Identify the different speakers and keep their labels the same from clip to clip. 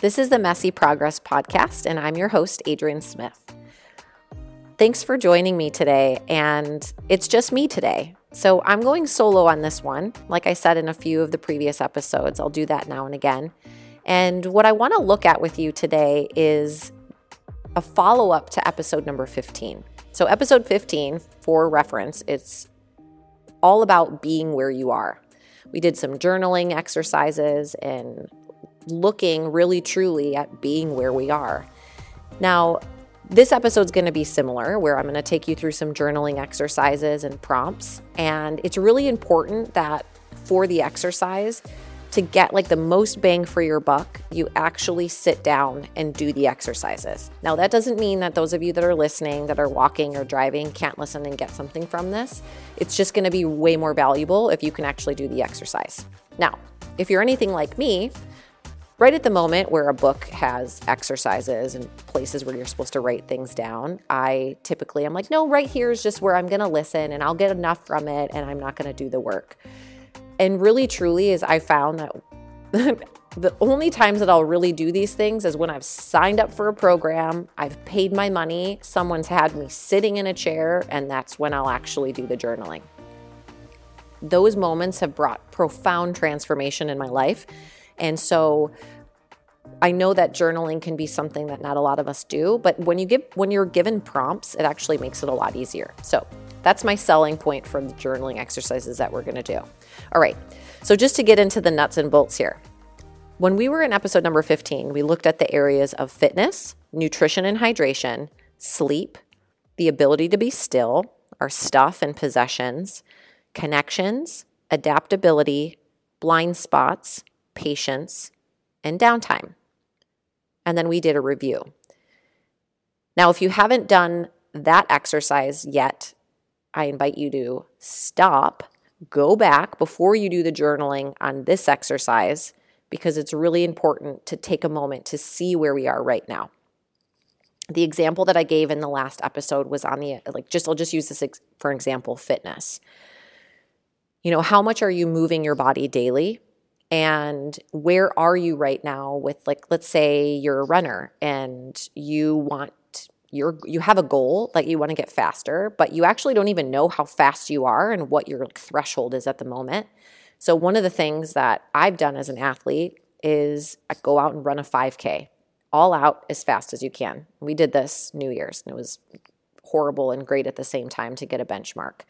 Speaker 1: This is the Messy Progress Podcast, and I'm your host, Adrienne Smith. Thanks for joining me today, and it's just me today. So I'm going solo on this one. Like I said in a few of the previous episodes, I'll do that now and again. And what I want to look at with you today is a follow up to episode number 15. So, episode 15, for reference, it's all about being where you are. We did some journaling exercises and looking really truly at being where we are. Now, this episode's going to be similar, where I'm going to take you through some journaling exercises and prompts. And it's really important that for the exercise, to get like the most bang for your buck, you actually sit down and do the exercises. Now, that doesn't mean that those of you that are listening, that are walking or driving, can't listen and get something from this. It's just going to be way more valuable if you can actually do the exercise. Now, if you're anything like me, right at the moment where a book has exercises and places where you're supposed to write things down, I typically I'm like, no, right here is just where I'm going to listen and I'll get enough from it and I'm not going to do the work. And really, truly, is I found that the only times that I'll really do these things is when I've signed up for a program, I've paid my money, someone's had me sitting in a chair, and that's when I'll actually do the journaling. Those moments have brought profound transformation in my life. And so I know that journaling can be something that not a lot of us do, but when you give when you're given prompts, it actually makes it a lot easier. So, that's my selling point for the journaling exercises that we're going to do. All right. So, just to get into the nuts and bolts here. When we were in episode number 15, we looked at the areas of fitness, nutrition and hydration, sleep, the ability to be still, our stuff and possessions, connections, adaptability, blind spots, patience, and downtime. And then we did a review. Now, if you haven't done that exercise yet, I invite you to stop, go back before you do the journaling on this exercise because it's really important to take a moment to see where we are right now. The example that I gave in the last episode was on the like just I'll just use this ex- for example fitness. You know, how much are you moving your body daily? And where are you right now with like let's say you're a runner and you want you're you have a goal that you want to get faster, but you actually don't even know how fast you are and what your threshold is at the moment. So one of the things that I've done as an athlete is I go out and run a 5K, all out as fast as you can. We did this New Year's, and it was horrible and great at the same time to get a benchmark.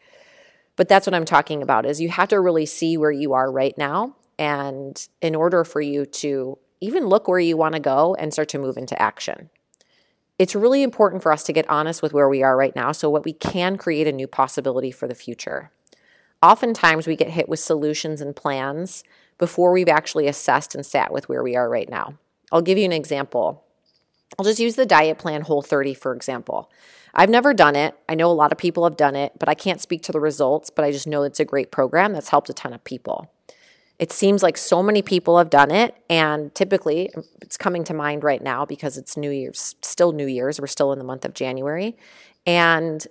Speaker 1: But that's what I'm talking about is you have to really see where you are right now and in order for you to even look where you want to go and start to move into action it's really important for us to get honest with where we are right now so what we can create a new possibility for the future. Oftentimes, we get hit with solutions and plans before we've actually assessed and sat with where we are right now. I'll give you an example. I'll just use the diet plan Whole 30 for example. I've never done it. I know a lot of people have done it, but I can't speak to the results, but I just know it's a great program that's helped a ton of people. It seems like so many people have done it. And typically, it's coming to mind right now because it's New Year's, still New Year's. We're still in the month of January. And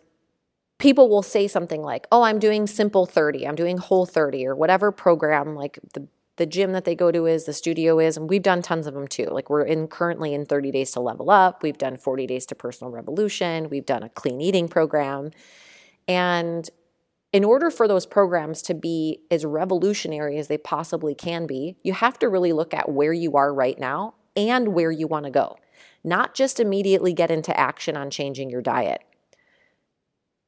Speaker 1: people will say something like, oh, I'm doing simple 30, I'm doing whole 30, or whatever program, like the the gym that they go to is, the studio is, and we've done tons of them too. Like we're in currently in 30 days to level up. We've done 40 days to personal revolution. We've done a clean eating program. And in order for those programs to be as revolutionary as they possibly can be, you have to really look at where you are right now and where you want to go, not just immediately get into action on changing your diet.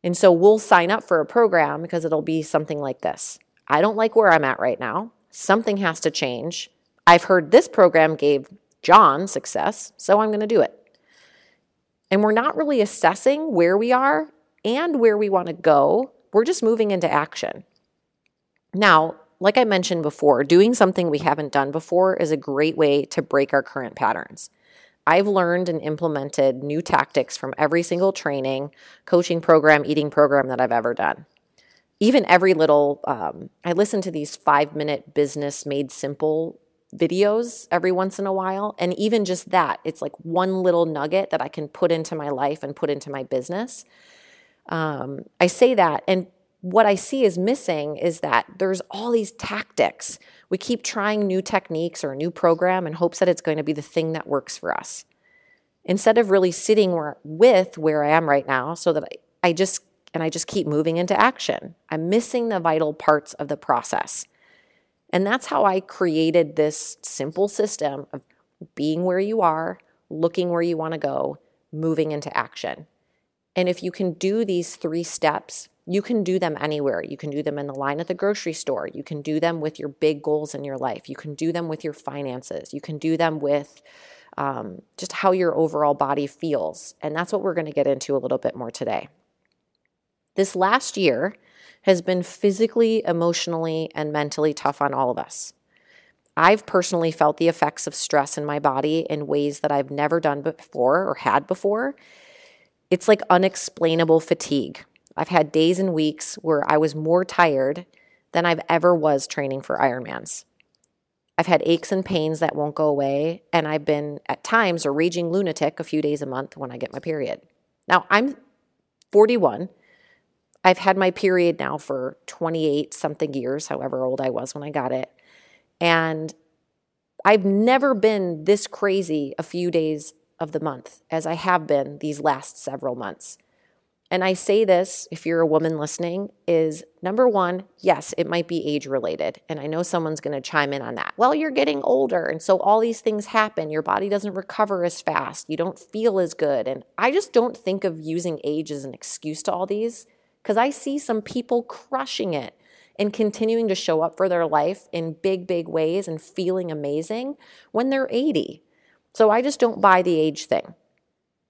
Speaker 1: And so we'll sign up for a program because it'll be something like this I don't like where I'm at right now. Something has to change. I've heard this program gave John success, so I'm going to do it. And we're not really assessing where we are and where we want to go we're just moving into action. Now, like I mentioned before, doing something we haven't done before is a great way to break our current patterns. I've learned and implemented new tactics from every single training, coaching program, eating program that I've ever done. Even every little, um, I listen to these five minute business made simple videos every once in a while. And even just that, it's like one little nugget that I can put into my life and put into my business um, I say that, and what I see is missing is that there's all these tactics. We keep trying new techniques or a new program in hopes that it's going to be the thing that works for us. Instead of really sitting where, with where I am right now so that I, I just and I just keep moving into action. I'm missing the vital parts of the process. And that's how I created this simple system of being where you are, looking where you want to go, moving into action. And if you can do these three steps, you can do them anywhere. You can do them in the line at the grocery store. You can do them with your big goals in your life. You can do them with your finances. You can do them with um, just how your overall body feels. And that's what we're going to get into a little bit more today. This last year has been physically, emotionally, and mentally tough on all of us. I've personally felt the effects of stress in my body in ways that I've never done before or had before. It's like unexplainable fatigue. I've had days and weeks where I was more tired than I've ever was training for Ironmans. I've had aches and pains that won't go away, and I've been at times a raging lunatic a few days a month when I get my period. Now, I'm 41 I've had my period now for 28 something years, however old I was when I got it. And I've never been this crazy a few days of the month as I have been these last several months. And I say this, if you're a woman listening, is number one, yes, it might be age related. And I know someone's going to chime in on that. Well, you're getting older. And so all these things happen. Your body doesn't recover as fast. You don't feel as good. And I just don't think of using age as an excuse to all these because I see some people crushing it and continuing to show up for their life in big, big ways and feeling amazing when they're 80. So I just don't buy the age thing.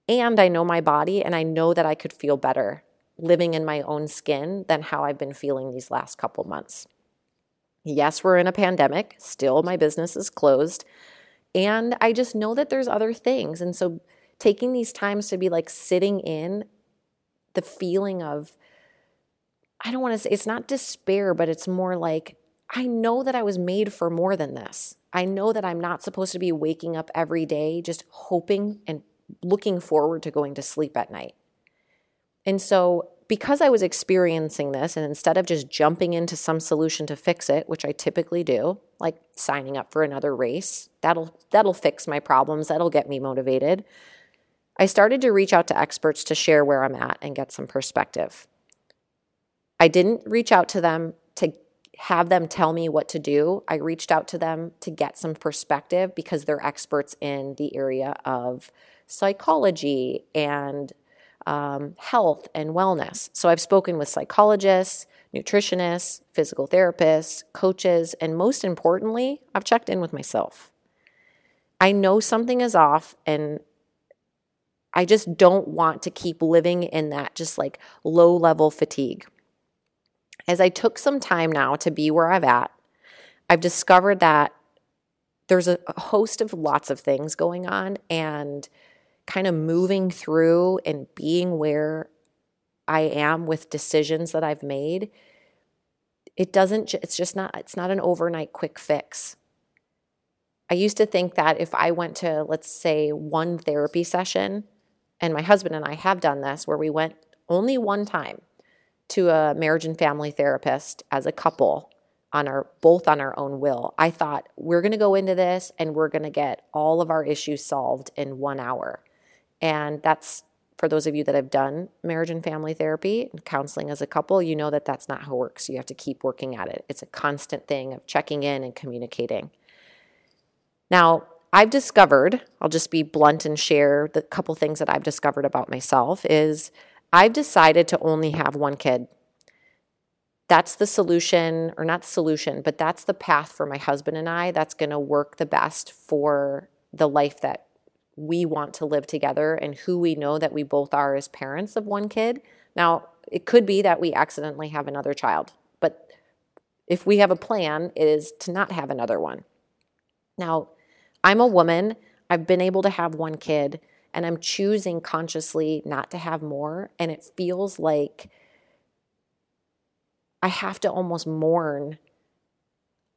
Speaker 1: And I know my body and I know that I could feel better living in my own skin than how I've been feeling these last couple months. Yes, we're in a pandemic. Still, my business is closed. And I just know that there's other things. And so taking these times to be like sitting in the feeling of I don't want to say it's not despair, but it's more like I know that I was made for more than this. I know that I'm not supposed to be waking up every day just hoping and looking forward to going to sleep at night. And so, because I was experiencing this, and instead of just jumping into some solution to fix it, which I typically do, like signing up for another race, that'll that'll fix my problems, that'll get me motivated. I started to reach out to experts to share where I'm at and get some perspective. I didn't reach out to them have them tell me what to do. I reached out to them to get some perspective because they're experts in the area of psychology and um, health and wellness. So I've spoken with psychologists, nutritionists, physical therapists, coaches, and most importantly, I've checked in with myself. I know something is off and I just don't want to keep living in that just like low level fatigue. As I took some time now to be where I'm at, I've discovered that there's a, host of lots of things going on and kind of moving through and being where I am with decisions that I've made. It doesn't, it's just not, it's not an overnight quick fix. I used to think that if I went to, let's say, one therapy session, and my husband and I have done this where we went only one time to a marriage and family therapist as a couple on our both on our own will. I thought we're going to go into this and we're going to get all of our issues solved in 1 hour. And that's for those of you that have done marriage and family therapy and counseling as a couple, you know that that's not how it works. You have to keep working at it. It's a constant thing of checking in and communicating. Now, I've discovered, I'll just be blunt and share the couple things that I've discovered about myself is I've decided to only have one kid. That's the solution, or not the solution, but that's the path for my husband and I that's going to work the best for the life that we want to live together and who we know that we both are as parents of one kid. Now, it could be that we accidentally have another child, but if we have a plan, it is to not have another one. Now, I'm a woman. I've been able to have one kid and I'm choosing consciously not to have more. And it feels like I have to almost mourn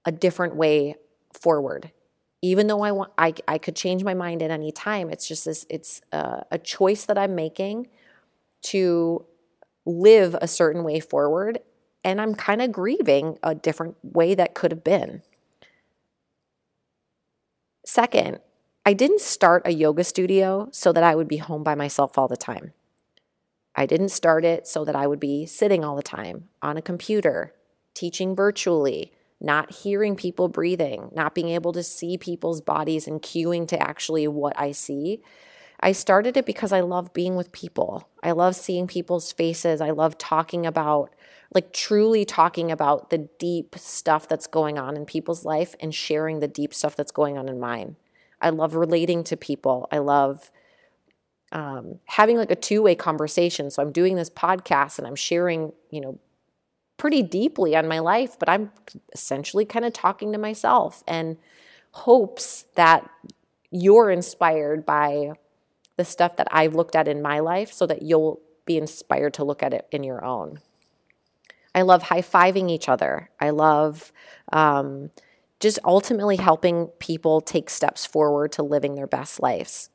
Speaker 1: a different way forward. Even though I want, I, I could change my mind at any time. It's just this, it's a, a choice that I'm making to live a certain way forward. and I'm kind of grieving a different way that could have been. Second, I didn't start a yoga studio so that I would be home by myself all the time. I didn't start it so that I would be sitting all the time on a computer, teaching virtually, not hearing people breathing, not being able to see people's bodies and cueing to actually what I see. I started it because I love being with people. I love seeing people's faces. I love talking about, like, truly talking about the deep stuff that's going on in people's life and sharing the deep stuff that's going on in mine. I love relating to people. I love um, having like a two way conversation. So I'm doing this podcast and I'm sharing, you know, pretty deeply on my life, but I'm essentially kind of talking to myself and hopes that you're inspired by the stuff that I've looked at in my life so that you'll be inspired to look at it in your own. I love high fiving each other. I love um, just ultimately helping people take steps forward to living their best lives.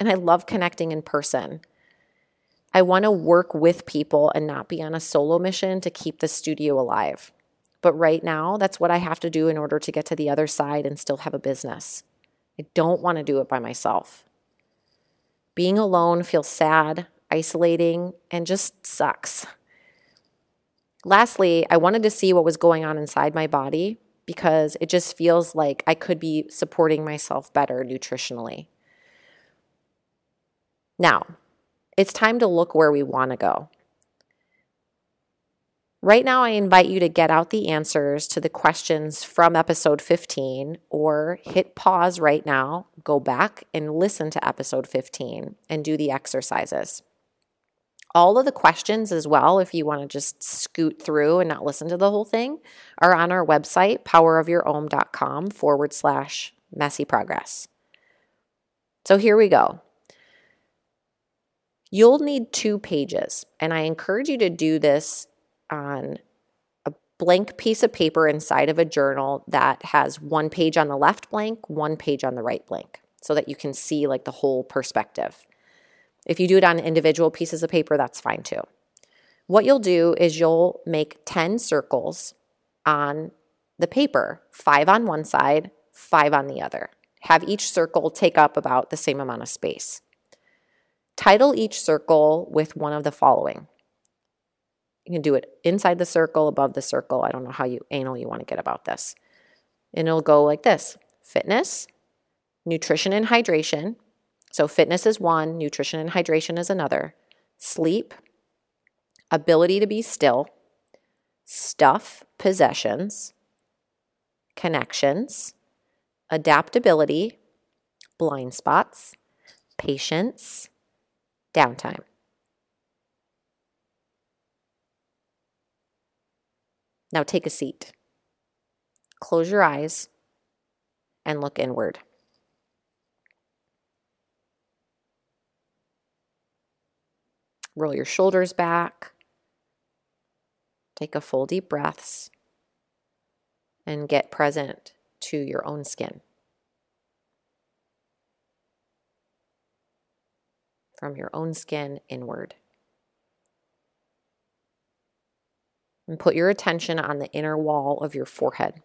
Speaker 1: And I love connecting in person. I want to work with people and not be on a solo mission to keep the studio alive. But right now, that's what I have to do in order to get to the other side and still have a business. I don't want to do it by myself. Being alone feels sad, isolating, and just sucks. Lastly, I wanted to see what was going on inside my body because it just feels like I could be supporting myself better nutritionally. Now, it's time to look where we want to go. Right now, I invite you to get out the answers to the questions from episode 15 or hit pause right now, go back and listen to episode 15 and do the exercises. All of the questions, as well, if you want to just scoot through and not listen to the whole thing, are on our website, powerofyourohm.com forward slash messy progress. So here we go. You'll need two pages, and I encourage you to do this on a blank piece of paper inside of a journal that has one page on the left blank, one page on the right blank, so that you can see like the whole perspective. If you do it on individual pieces of paper, that's fine too. What you'll do is you'll make 10 circles on the paper, five on one side, five on the other. Have each circle take up about the same amount of space. Title each circle with one of the following. You can do it inside the circle, above the circle. I don't know how you anal you want to get about this. And it'll go like this fitness, nutrition and hydration. So, fitness is one, nutrition and hydration is another. Sleep, ability to be still, stuff, possessions, connections, adaptability, blind spots, patience, downtime. Now take a seat. Close your eyes and look inward. Roll your shoulders back. Take a full deep breaths and get present to your own skin. from your own skin inward. And put your attention on the inner wall of your forehead.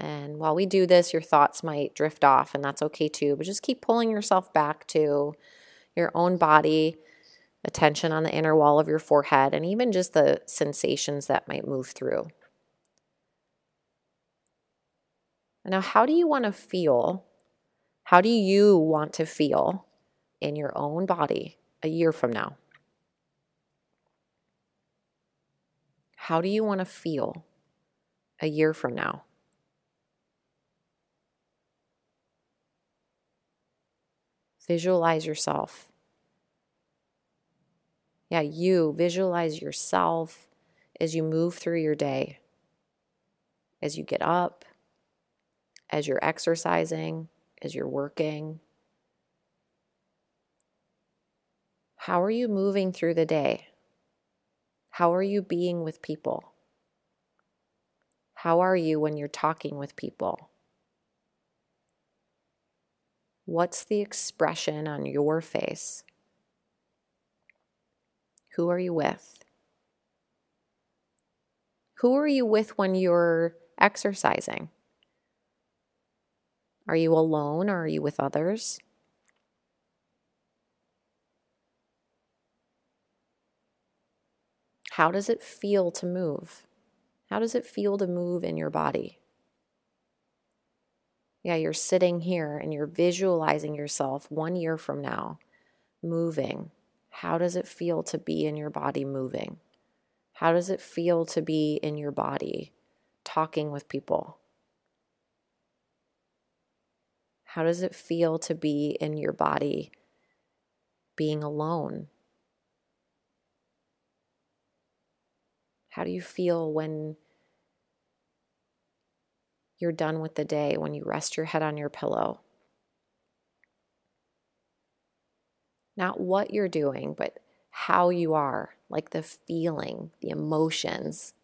Speaker 1: And while we do this, your thoughts might drift off, and that's okay too. But just keep pulling yourself back to your own body attention on the inner wall of your forehead, and even just the sensations that might move through. Now, how do you want to feel? How do you want to feel in your own body a year from now? How do you want to feel a year from now? Visualize yourself yeah, you visualize yourself as you move through your day, as you get up, as you're exercising, as you're working. How are you moving through the day? How are you being with people? How are you when you're talking with people? What's the expression on your face? Who are you with? Who are you with when you're exercising? Are you alone or are you with others? How does it feel to move? How does it feel to move in your body? Yeah, you're sitting here and you're visualizing yourself one year from now moving. How does it feel to be in your body moving? How does it feel to be in your body talking with people? How does it feel to be in your body being alone? How do you feel when you're done with the day, when you rest your head on your pillow? Not what you're doing, but how you are, like the feeling, the emotions.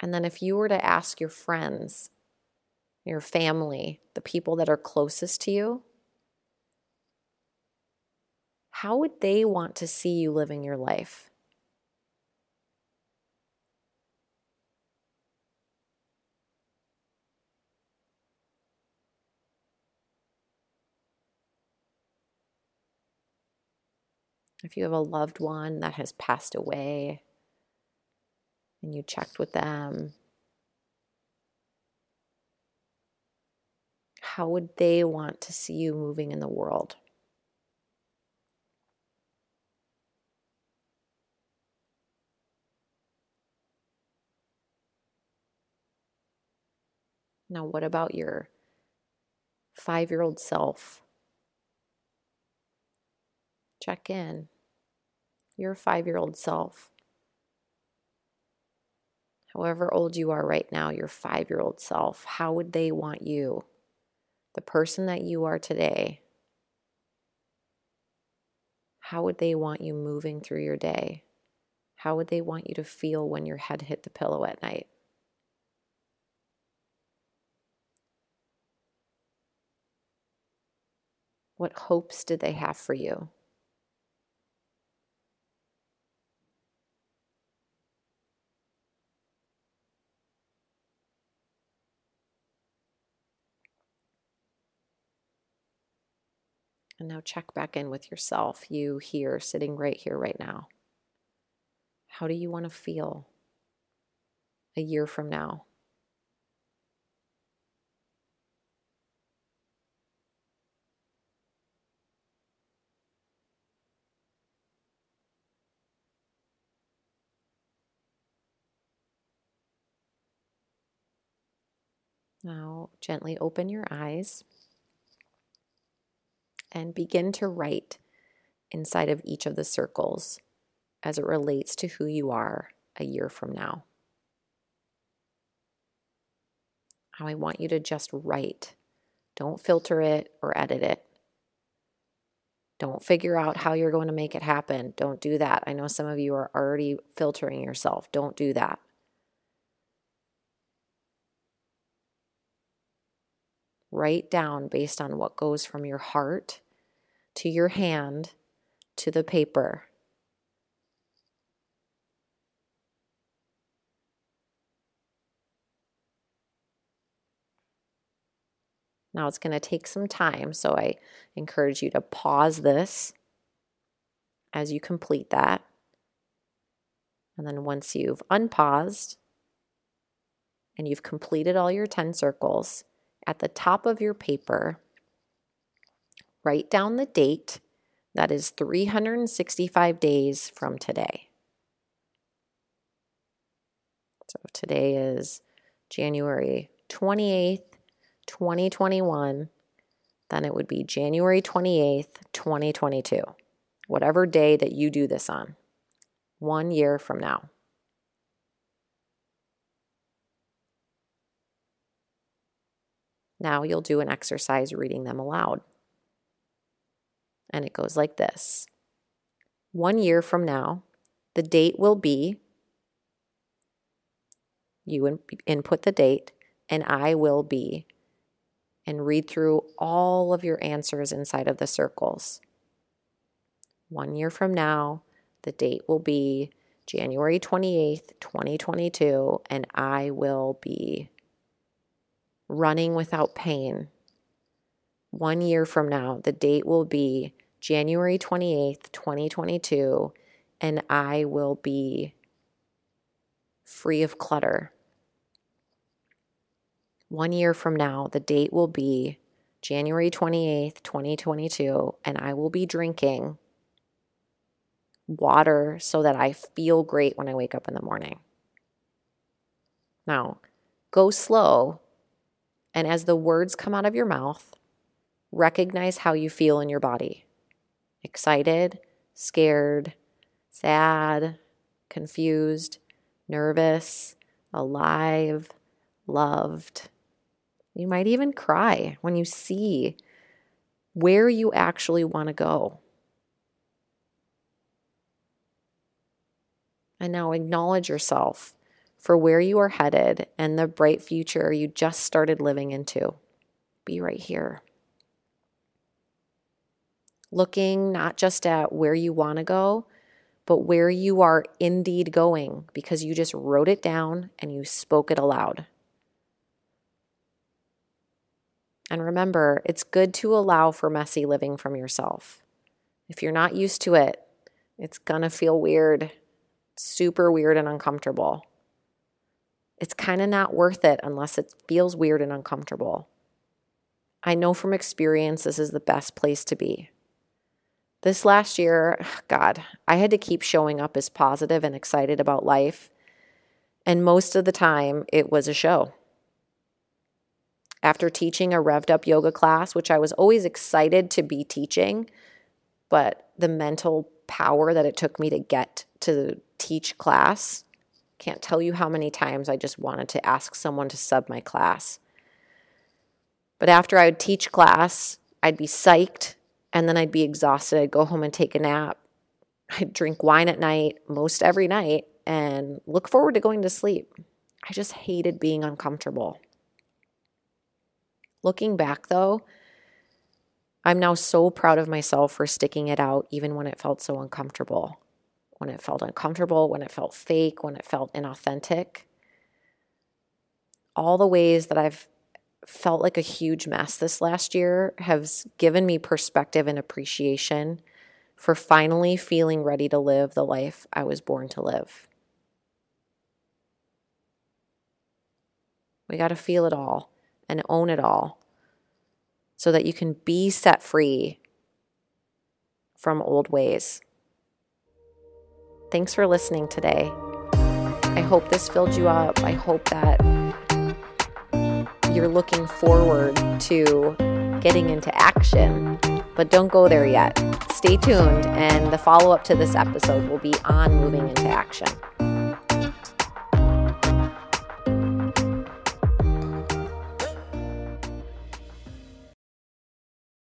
Speaker 1: And then if you were to ask your friends, your family, the people that are closest to you, how would they want to see you living your life? If you have a loved one that has passed away and you checked with them, how would they want to see you moving in the world? Now, what about your five year old self? Check in. Your five year old self. However old you are right now, your five year old self, how would they want you, the person that you are today, how would they want you moving through your day? How would they want you to feel when your head hit the pillow at night? What hopes did they have for you? And now check back in with yourself, you here, sitting right here, right now. How do you want to feel a year from now? Now, gently open your eyes and begin to write inside of each of the circles as it relates to who you are a year from now. How I want you to just write. Don't filter it or edit it. Don't figure out how you're going to make it happen. Don't do that. I know some of you are already filtering yourself. Don't do that. Write down based on what goes from your heart to your hand to the paper. Now it's going to take some time, so I encourage you to pause this as you complete that. And then once you've unpaused and you've completed all your 10 circles, at the top of your paper, write down the date that is 365 days from today. So today is January 28th, 2021. Then it would be January 28th, 2022. Whatever day that you do this on, one year from now. Now you'll do an exercise reading them aloud. And it goes like this One year from now, the date will be, you in- input the date, and I will be, and read through all of your answers inside of the circles. One year from now, the date will be January 28th, 2022, and I will be running without pain. One year from now, the date will be January 28th, 2022, and I will be free of clutter. One year from now, the date will be January 28th, 2022, and I will be drinking water so that I feel great when I wake up in the morning. Now, go slow, and as the words come out of your mouth, recognize how you feel in your body excited, scared, sad, confused, nervous, alive, loved. You might even cry when you see where you actually want to go. And now acknowledge yourself for where you are headed and the bright future you just started living into. Be right here. Looking not just at where you want to go, but where you are indeed going because you just wrote it down and you spoke it aloud. And remember, it's good to allow for messy living from yourself. If you're not used to it, it's gonna feel weird super weird and uncomfortable. It's kind of not worth it unless it feels weird and uncomfortable. I know from experience this is the best place to be. This last year, God, I had to keep showing up as positive and excited about life. And most of the time, it was a show. After teaching a revved up yoga class, which I was always excited to be teaching, but the mental power that it took me to get to teach class. Can't tell you how many times I just wanted to ask someone to sub my class. But after I would teach class, I'd be psyched and then I'd be exhausted. I'd go home and take a nap. I'd drink wine at night, most every night, and look forward to going to sleep. I just hated being uncomfortable. Looking back though, I'm now so proud of myself for sticking it out even when it felt so uncomfortable when it felt uncomfortable, when it felt fake, when it felt inauthentic. All the ways that I've felt like a huge mess this last year has given me perspective and appreciation for finally feeling ready to live the life I was born to live. We got to feel it all and own it all so that you can be set free from old ways. Thanks for listening today. I hope this filled you up. I hope that you're looking forward to getting into action, but don't go there yet. Stay tuned, and the follow up to this episode will be on moving into action.